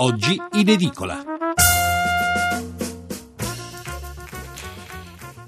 oggi in edicola.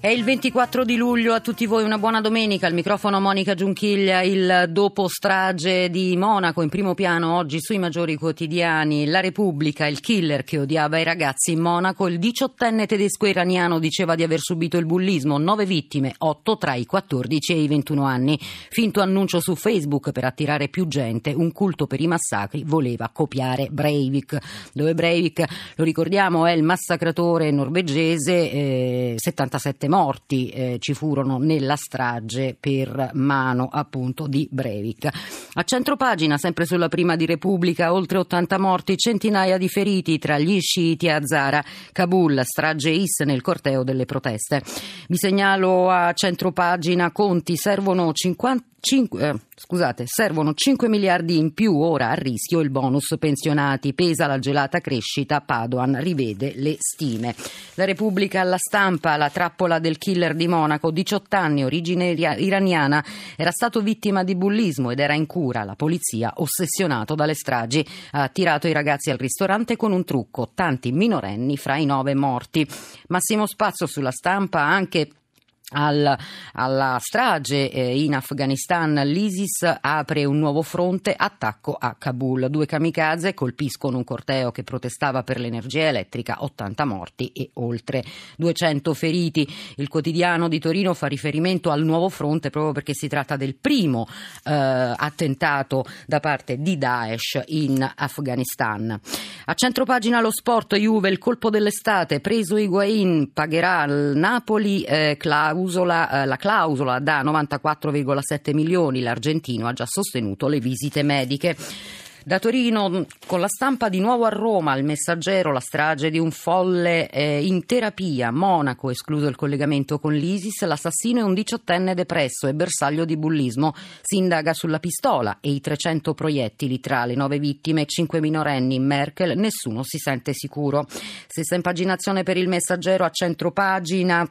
È il 24 di luglio, a tutti voi una buona domenica, al microfono Monica Giunchiglia, il dopo strage di Monaco in primo piano oggi sui maggiori quotidiani, La Repubblica, il killer che odiava i ragazzi in Monaco, il diciottenne tedesco iraniano diceva di aver subito il bullismo, nove vittime, otto tra i 14 e i 21 anni, finto annuncio su Facebook per attirare più gente, un culto per i massacri voleva copiare Breivik, dove Breivik, lo ricordiamo, è il massacratore norvegese, eh, 77 morti eh, ci furono nella strage per mano appunto di Breivik. A centropagina, sempre sulla prima di Repubblica, oltre 80 morti, centinaia di feriti tra gli sciiti e Azara, Kabul, strage Is nel corteo delle proteste. Vi segnalo a centropagina conti, servono 50 5, eh, scusate, servono 5 miliardi in più ora a rischio il bonus pensionati. Pesa la gelata crescita, Padoan rivede le stime. La Repubblica alla stampa, la trappola del killer di Monaco, 18 anni, origine iraniana, era stato vittima di bullismo ed era in cura. La polizia, ossessionato dalle stragi, ha attirato i ragazzi al ristorante con un trucco, tanti minorenni fra i nove morti. Massimo Spazio sulla stampa anche al, alla strage eh, in Afghanistan, l'ISIS apre un nuovo fronte, attacco a Kabul. Due kamikaze colpiscono un corteo che protestava per l'energia elettrica, 80 morti e oltre 200 feriti. Il quotidiano di Torino fa riferimento al nuovo fronte proprio perché si tratta del primo eh, attentato da parte di Daesh in Afghanistan. A centropagina lo sport, Juve, il colpo dell'estate, preso Higuain, pagherà il Napoli, eh, clausola, eh, la clausola da 94,7 milioni, l'argentino ha già sostenuto le visite mediche. Da Torino con la stampa di nuovo a Roma, il messaggero, la strage di un folle eh, in terapia, Monaco, escluso il collegamento con l'ISIS, l'assassino è un diciottenne depresso e bersaglio di bullismo. Si indaga sulla pistola e i 300 proiettili tra le nove vittime e cinque minorenni in Merkel, nessuno si sente sicuro. Stessa impaginazione per il messaggero a centro pagina.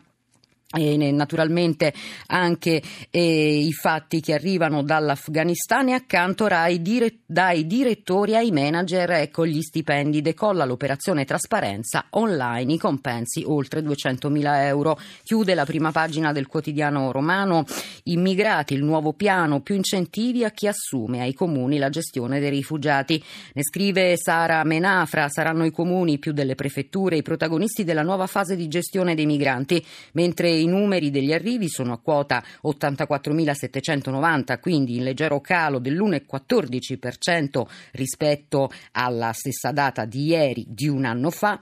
E naturalmente anche eh, i fatti che arrivano dall'Afghanistan e accanto dire, dai direttori ai manager ecco gli stipendi. Decolla l'operazione trasparenza online i compensi oltre 200.000 euro. Chiude la prima pagina del quotidiano romano. Immigrati il nuovo piano più incentivi a chi assume ai comuni la gestione dei rifugiati. Ne scrive Sara Menafra saranno i comuni più delle prefetture i protagonisti della nuova fase di gestione dei migranti. Mentre i numeri degli arrivi sono a quota 84.790, quindi in leggero calo dell'1,14% rispetto alla stessa data di ieri di un anno fa.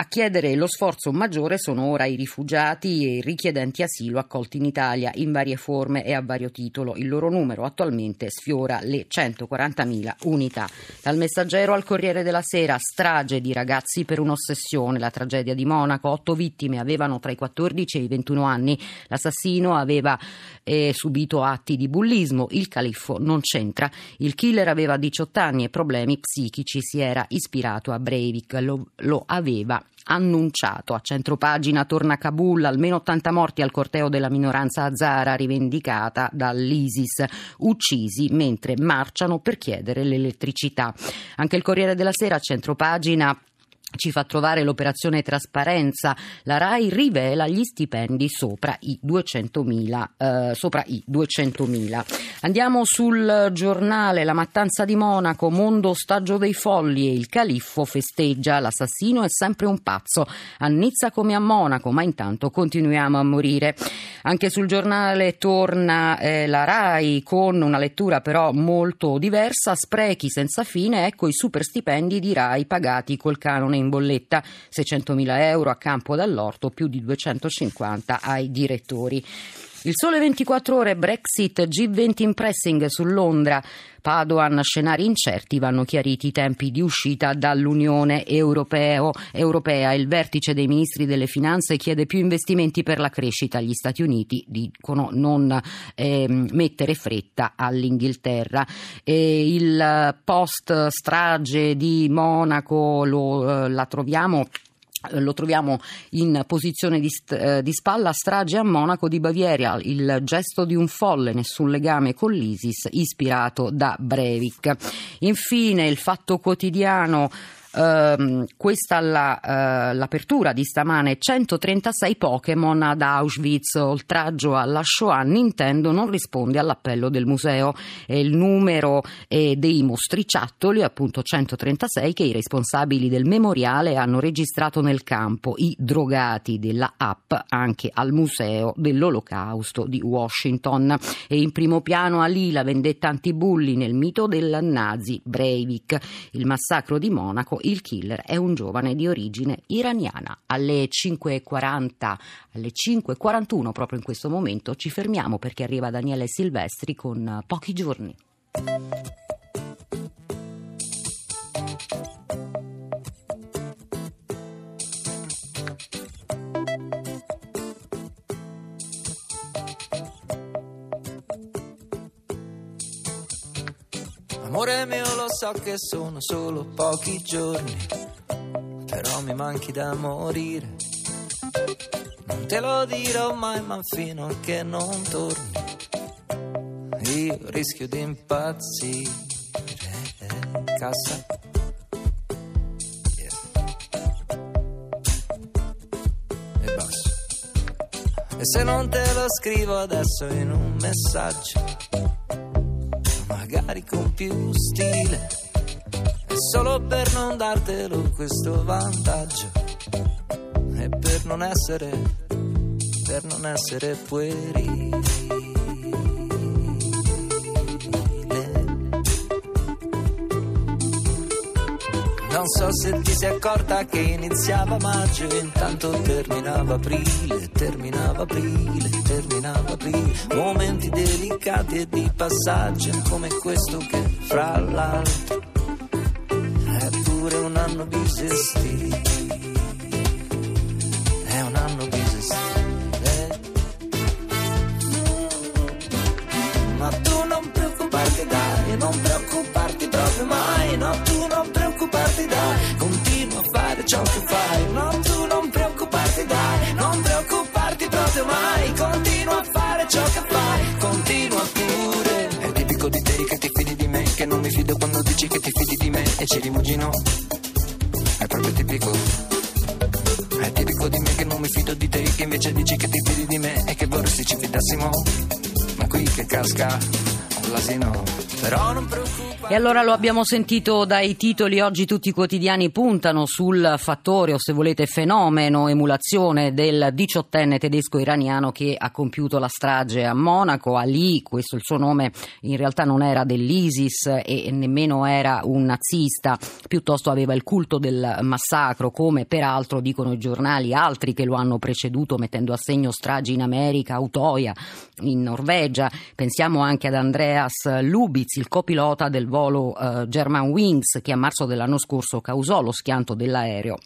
A chiedere lo sforzo maggiore sono ora i rifugiati e i richiedenti asilo accolti in Italia in varie forme e a vario titolo. Il loro numero attualmente sfiora le 140.000 unità. Dal messaggero al Corriere della Sera, strage di ragazzi per un'ossessione. La tragedia di Monaco, otto vittime avevano tra i 14 e i 21 anni. L'assassino aveva eh, subito atti di bullismo. Il califfo non c'entra. Il killer aveva 18 anni e problemi psichici. Si era ispirato a Breivik. Lo, lo aveva annunciato. A centropagina torna Kabul, almeno 80 morti al corteo della minoranza azara rivendicata dall'ISIS, uccisi mentre marciano per chiedere l'elettricità. Anche il Corriere della Sera a centropagina ci fa trovare l'operazione trasparenza. La RAI rivela gli stipendi sopra i 200.000. Eh, sopra i 200.000. Andiamo sul giornale La mattanza di Monaco, mondo ostaggio dei folli e il califfo festeggia. L'assassino è sempre un pazzo. A Nizza come a Monaco, ma intanto continuiamo a morire. Anche sul giornale torna eh, la RAI con una lettura però molto diversa. Sprechi senza fine, ecco i super stipendi di RAI pagati col canone in bolletta, 600.000 euro a campo dall'orto, più di 250 ai direttori. Il sole 24 ore, Brexit, G20 in pressing su Londra. Padoan, scenari incerti, vanno chiariti i tempi di uscita dall'Unione Europeo, Europea. Il vertice dei ministri delle finanze chiede più investimenti per la crescita. Gli Stati Uniti dicono non eh, mettere fretta all'Inghilterra. E il post strage di Monaco lo, eh, la troviamo lo troviamo in posizione di, eh, di, spalla, strage a Monaco di Baviera, il gesto di un folle, nessun legame con l'ISIS, ispirato da Breivik. Infine il fatto quotidiano Uh, questa la, uh, l'apertura di stamane. 136 Pokémon ad Auschwitz, oltraggio alla Shoah. Nintendo non risponde all'appello del museo. E il numero eh, dei mostriciattoli, appunto 136, che i responsabili del memoriale hanno registrato nel campo, i drogati della app anche al museo dell'olocausto di Washington. E in primo piano a lì la vendetta antibulli nel mito del nazi Breivik, il massacro di Monaco il killer è un giovane di origine iraniana. Alle 5.40, alle 5.41 proprio in questo momento ci fermiamo perché arriva Daniele Silvestri con pochi giorni. So che sono solo pochi giorni, però mi manchi da morire. Non te lo dirò mai, ma fino a che non torni, io rischio di impazzire. Cassa. E basso. E se non te lo scrivo adesso in un messaggio magari con più stile. Solo per non dartelo questo vantaggio. E per non essere, per non essere puerile. Non so se ti sei accorta che iniziava maggio e intanto terminava aprile, terminava aprile, terminava aprile. Momenti delicati e di passaggio come questo che fra l'altro anno bisestile. È un anno bisestile. Ma tu non preoccuparti dai, non preoccuparti proprio mai, no tu non preoccuparti preoccuparti dai, continua a fare ciò che fai. No, tu non preoccuparti dai, non preoccuparti proprio mai. Continua a fare ciò che fai, continua pure. È tipico di te che ti fidi di me, che non mi fido quando dici che ti fidi di me e ci rimugino. È proprio tipico. È tipico di me che non mi fido di te, che invece dici che ti fidi di me e che vorresti ci fidassimo. Ma qui che casca l'asino. Però non E allora lo abbiamo sentito dai titoli, oggi tutti i quotidiani puntano sul fattore o se volete fenomeno, emulazione del diciottenne tedesco iraniano che ha compiuto la strage a Monaco. Ali, questo il suo nome, in realtà non era dell'ISIS e nemmeno era un nazista, piuttosto aveva il culto del massacro, come peraltro dicono i giornali altri che lo hanno preceduto mettendo a segno stragi in America, Utoya, in Norvegia. Pensiamo anche ad Andreas Lubitz il copilota del volo uh, German Wings che a marzo dell'anno scorso causò lo schianto dell'aereo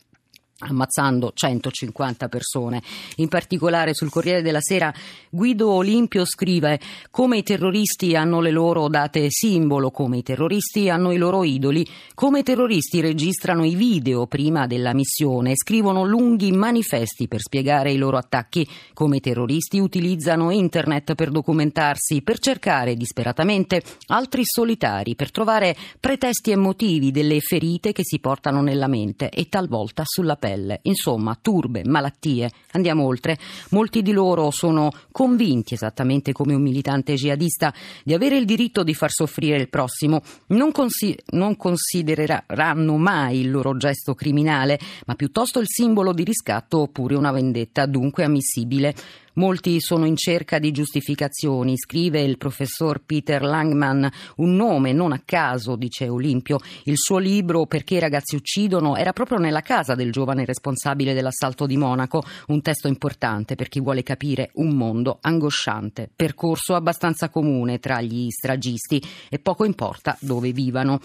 ammazzando 150 persone. In particolare sul Corriere della Sera Guido Olimpio scrive come i terroristi hanno le loro date simbolo, come i terroristi hanno i loro idoli, come i terroristi registrano i video prima della missione, scrivono lunghi manifesti per spiegare i loro attacchi, come i terroristi utilizzano internet per documentarsi, per cercare disperatamente altri solitari, per trovare pretesti e motivi delle ferite che si portano nella mente e talvolta sulla pelle insomma turbe, malattie. Andiamo oltre. Molti di loro sono convinti, esattamente come un militante jihadista, di avere il diritto di far soffrire il prossimo. Non, consi- non considereranno mai il loro gesto criminale, ma piuttosto il simbolo di riscatto oppure una vendetta, dunque ammissibile. Molti sono in cerca di giustificazioni, scrive il professor Peter Langman, un nome non a caso, dice Olimpio. Il suo libro Perché i ragazzi uccidono era proprio nella casa del giovane responsabile dell'assalto di Monaco, un testo importante per chi vuole capire un mondo angosciante, percorso abbastanza comune tra gli stragisti e poco importa dove vivano.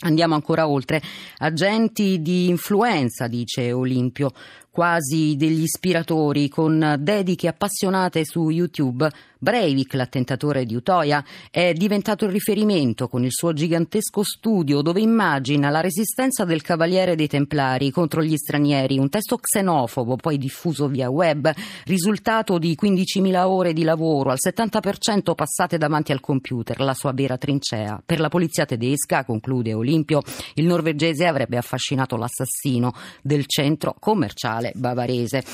Andiamo ancora oltre. Agenti di influenza, dice Olimpio. Quasi degli ispiratori, con dediche appassionate su YouTube. Breivik, l'attentatore di Utoya, è diventato il riferimento con il suo gigantesco studio dove immagina la resistenza del Cavaliere dei Templari contro gli stranieri, un testo xenofobo poi diffuso via web, risultato di 15.000 ore di lavoro, al 70% passate davanti al computer, la sua vera trincea. Per la polizia tedesca, conclude Olimpio, il norvegese avrebbe affascinato l'assassino del centro commerciale bavarese.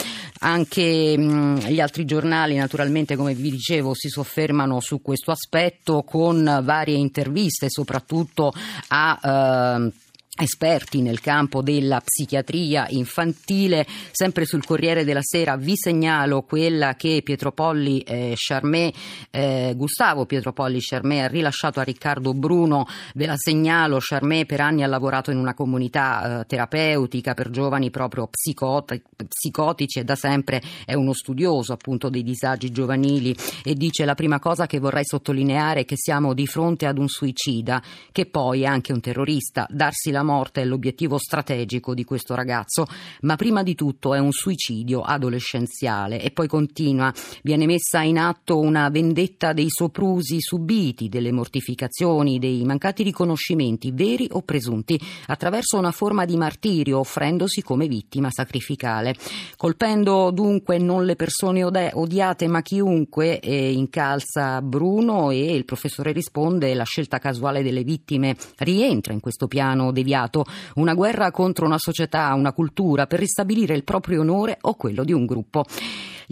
Anche mh, gli altri giornali, naturalmente, come vi dicevo, dicevo, si soffermano su questo aspetto con varie interviste, soprattutto a. Eh, esperti nel campo della psichiatria infantile. Sempre sul Corriere della Sera vi segnalo quella che Pietro Polli eh, Charmé, eh, Gustavo Pietro Polli Charmé ha rilasciato a Riccardo Bruno. Ve la segnalo, Charmé per anni ha lavorato in una comunità eh, terapeutica per giovani proprio psicoti, psicotici e da sempre è uno studioso appunto dei disagi giovanili e dice la prima cosa che vorrei sottolineare è che siamo di fronte ad un suicida che poi è anche un terrorista. Darsi la è l'obiettivo strategico di questo ragazzo, ma prima di tutto è un suicidio adolescenziale e poi continua, viene messa in atto una vendetta dei soprusi subiti, delle mortificazioni, dei mancati riconoscimenti veri o presunti, attraverso una forma di martirio, offrendosi come vittima sacrificale. Colpendo dunque non le persone odiate ma chiunque, eh, incalza Bruno e il professore risponde la scelta casuale delle vittime rientra in questo piano deviato iniziato una guerra contro una società, una cultura, per ristabilire il proprio onore o quello di un gruppo.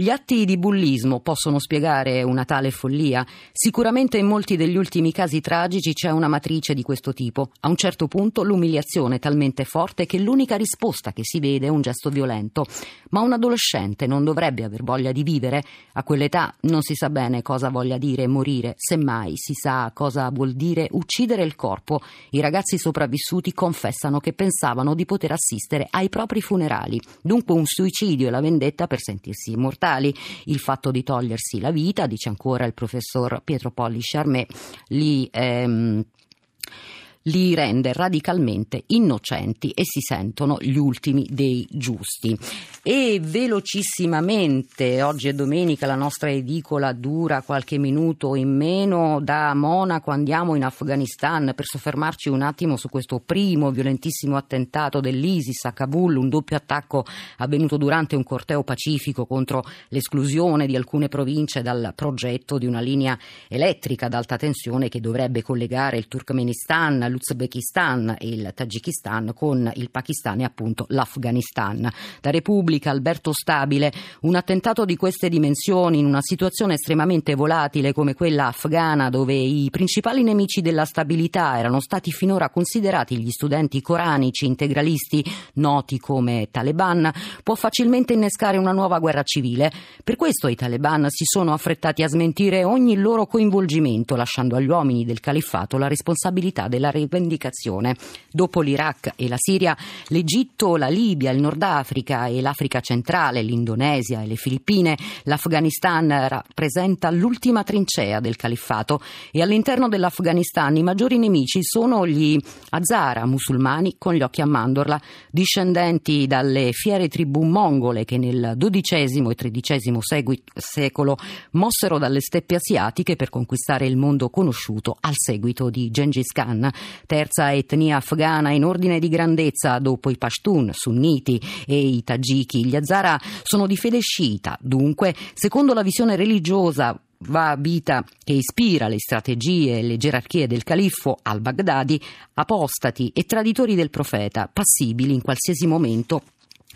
Gli atti di bullismo possono spiegare una tale follia? Sicuramente in molti degli ultimi casi tragici c'è una matrice di questo tipo. A un certo punto l'umiliazione è talmente forte che l'unica risposta che si vede è un gesto violento. Ma un adolescente non dovrebbe aver voglia di vivere? A quell'età non si sa bene cosa voglia dire morire, semmai si sa cosa vuol dire uccidere il corpo. I ragazzi sopravvissuti confessano che pensavano di poter assistere ai propri funerali. Dunque un suicidio e la vendetta per sentirsi immortali mentali. Il fatto di togliersi la vita, dice ancora il professor Pietro Polli Charmé, li ehm, li rende radicalmente innocenti e si sentono gli ultimi dei giusti. E velocissimamente, oggi è domenica, la nostra edicola dura qualche minuto in meno, da Monaco andiamo in Afghanistan per soffermarci un attimo su questo primo violentissimo attentato dell'ISIS a Kabul, un doppio attacco avvenuto durante un corteo pacifico contro l'esclusione di alcune province dal progetto di una linea elettrica ad alta tensione che dovrebbe collegare il Turkmenistan, l'Uzbekistan e il Tagikistan con il Pakistan e appunto l'Afghanistan. Da Repubblica Alberto Stabile, un attentato di queste dimensioni in una situazione estremamente volatile come quella afghana dove i principali nemici della stabilità erano stati finora considerati gli studenti coranici integralisti noti come Taliban, può facilmente innescare una nuova guerra civile. Per questo i Taliban si sono affrettati a smentire ogni loro coinvolgimento, lasciando agli uomini del califfato la responsabilità della rivendicazione. Dopo l'Iraq e la Siria, l'Egitto, la Libia, il Nord Africa e l'Africa centrale, l'Indonesia e le Filippine, l'Afghanistan rappresenta l'ultima trincea del califfato e all'interno dell'Afghanistan i maggiori nemici sono gli Hazara musulmani con gli occhi a mandorla, discendenti dalle fiere tribù mongole che nel XII e XIII secolo mossero dalle steppe asiatiche per conquistare il mondo conosciuto al seguito di Gengis Khan terza etnia afghana in ordine di grandezza dopo i Pashtun, sunniti e i tagiki. Gli Hazara sono di fede sciita, dunque, secondo la visione religiosa vita che ispira le strategie e le gerarchie del califfo al-Baghdadi, apostati e traditori del profeta, passibili in qualsiasi momento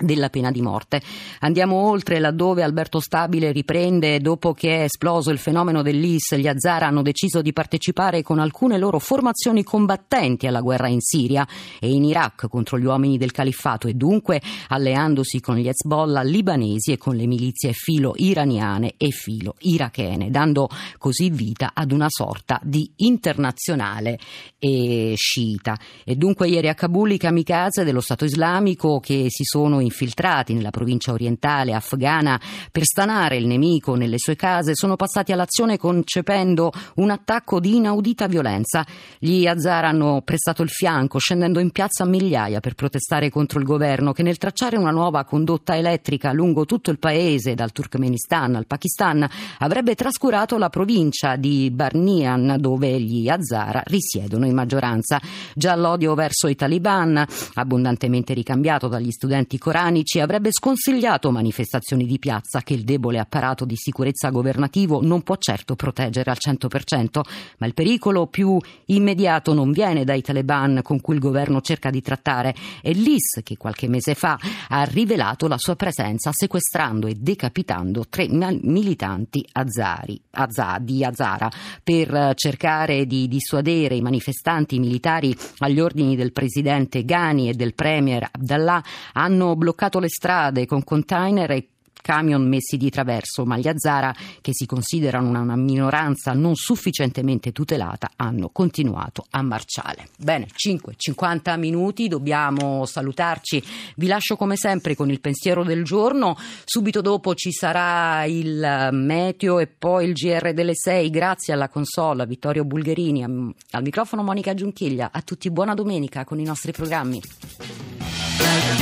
della pena di morte. Andiamo oltre laddove Alberto Stabile riprende dopo che è esploso il fenomeno dell'IS, gli Hazara hanno deciso di partecipare con alcune loro formazioni combattenti alla guerra in Siria e in Iraq contro gli uomini del califfato e dunque alleandosi con gli Hezbollah libanesi e con le milizie filo iraniane e filo irachene, dando così vita ad una sorta di internazionale e sciita. E dunque ieri a Kabul i kamikaze dello Stato islamico che si sono infiltrati nella provincia orientale afghana per stanare il nemico nelle sue case sono passati all'azione concependo un attacco di inaudita violenza. Gli Hazara hanno prestato il fianco scendendo in piazza a migliaia per protestare contro il governo che nel tracciare una nuova condotta elettrica lungo tutto il paese, dal Turkmenistan al Pakistan, avrebbe trascurato la provincia di Barnian dove gli Hazara risiedono in maggioranza. Già l'odio verso i taliban, abbondantemente ricambiato dagli studenti coranici, avrebbe sconsigliato manifestazioni di piazza che il debole apparato di sicurezza governativo non può certo proteggere al 100%, ma il pericolo più immediato non viene dai taliban con cui il governo cerca di trattare, è l'IS che qualche mese fa ha rivelato la sua presenza sequestrando e decapitando tre militanti azari, azà, di Azara per cercare di dissuadere i manifestanti militari agli ordini del presidente Ghani e del premier Abdallah. Hanno bloccato le strade con container e camion messi di traverso, ma gli Azzara, che si considerano una minoranza non sufficientemente tutelata, hanno continuato a marciare. Bene, 5-50 minuti, dobbiamo salutarci. Vi lascio come sempre con il pensiero del giorno. Subito dopo ci sarà il meteo e poi il GR delle 6. Grazie alla console, a Vittorio Bulgherini, al microfono Monica Giunchiglia. A tutti buona domenica con i nostri programmi. Bye.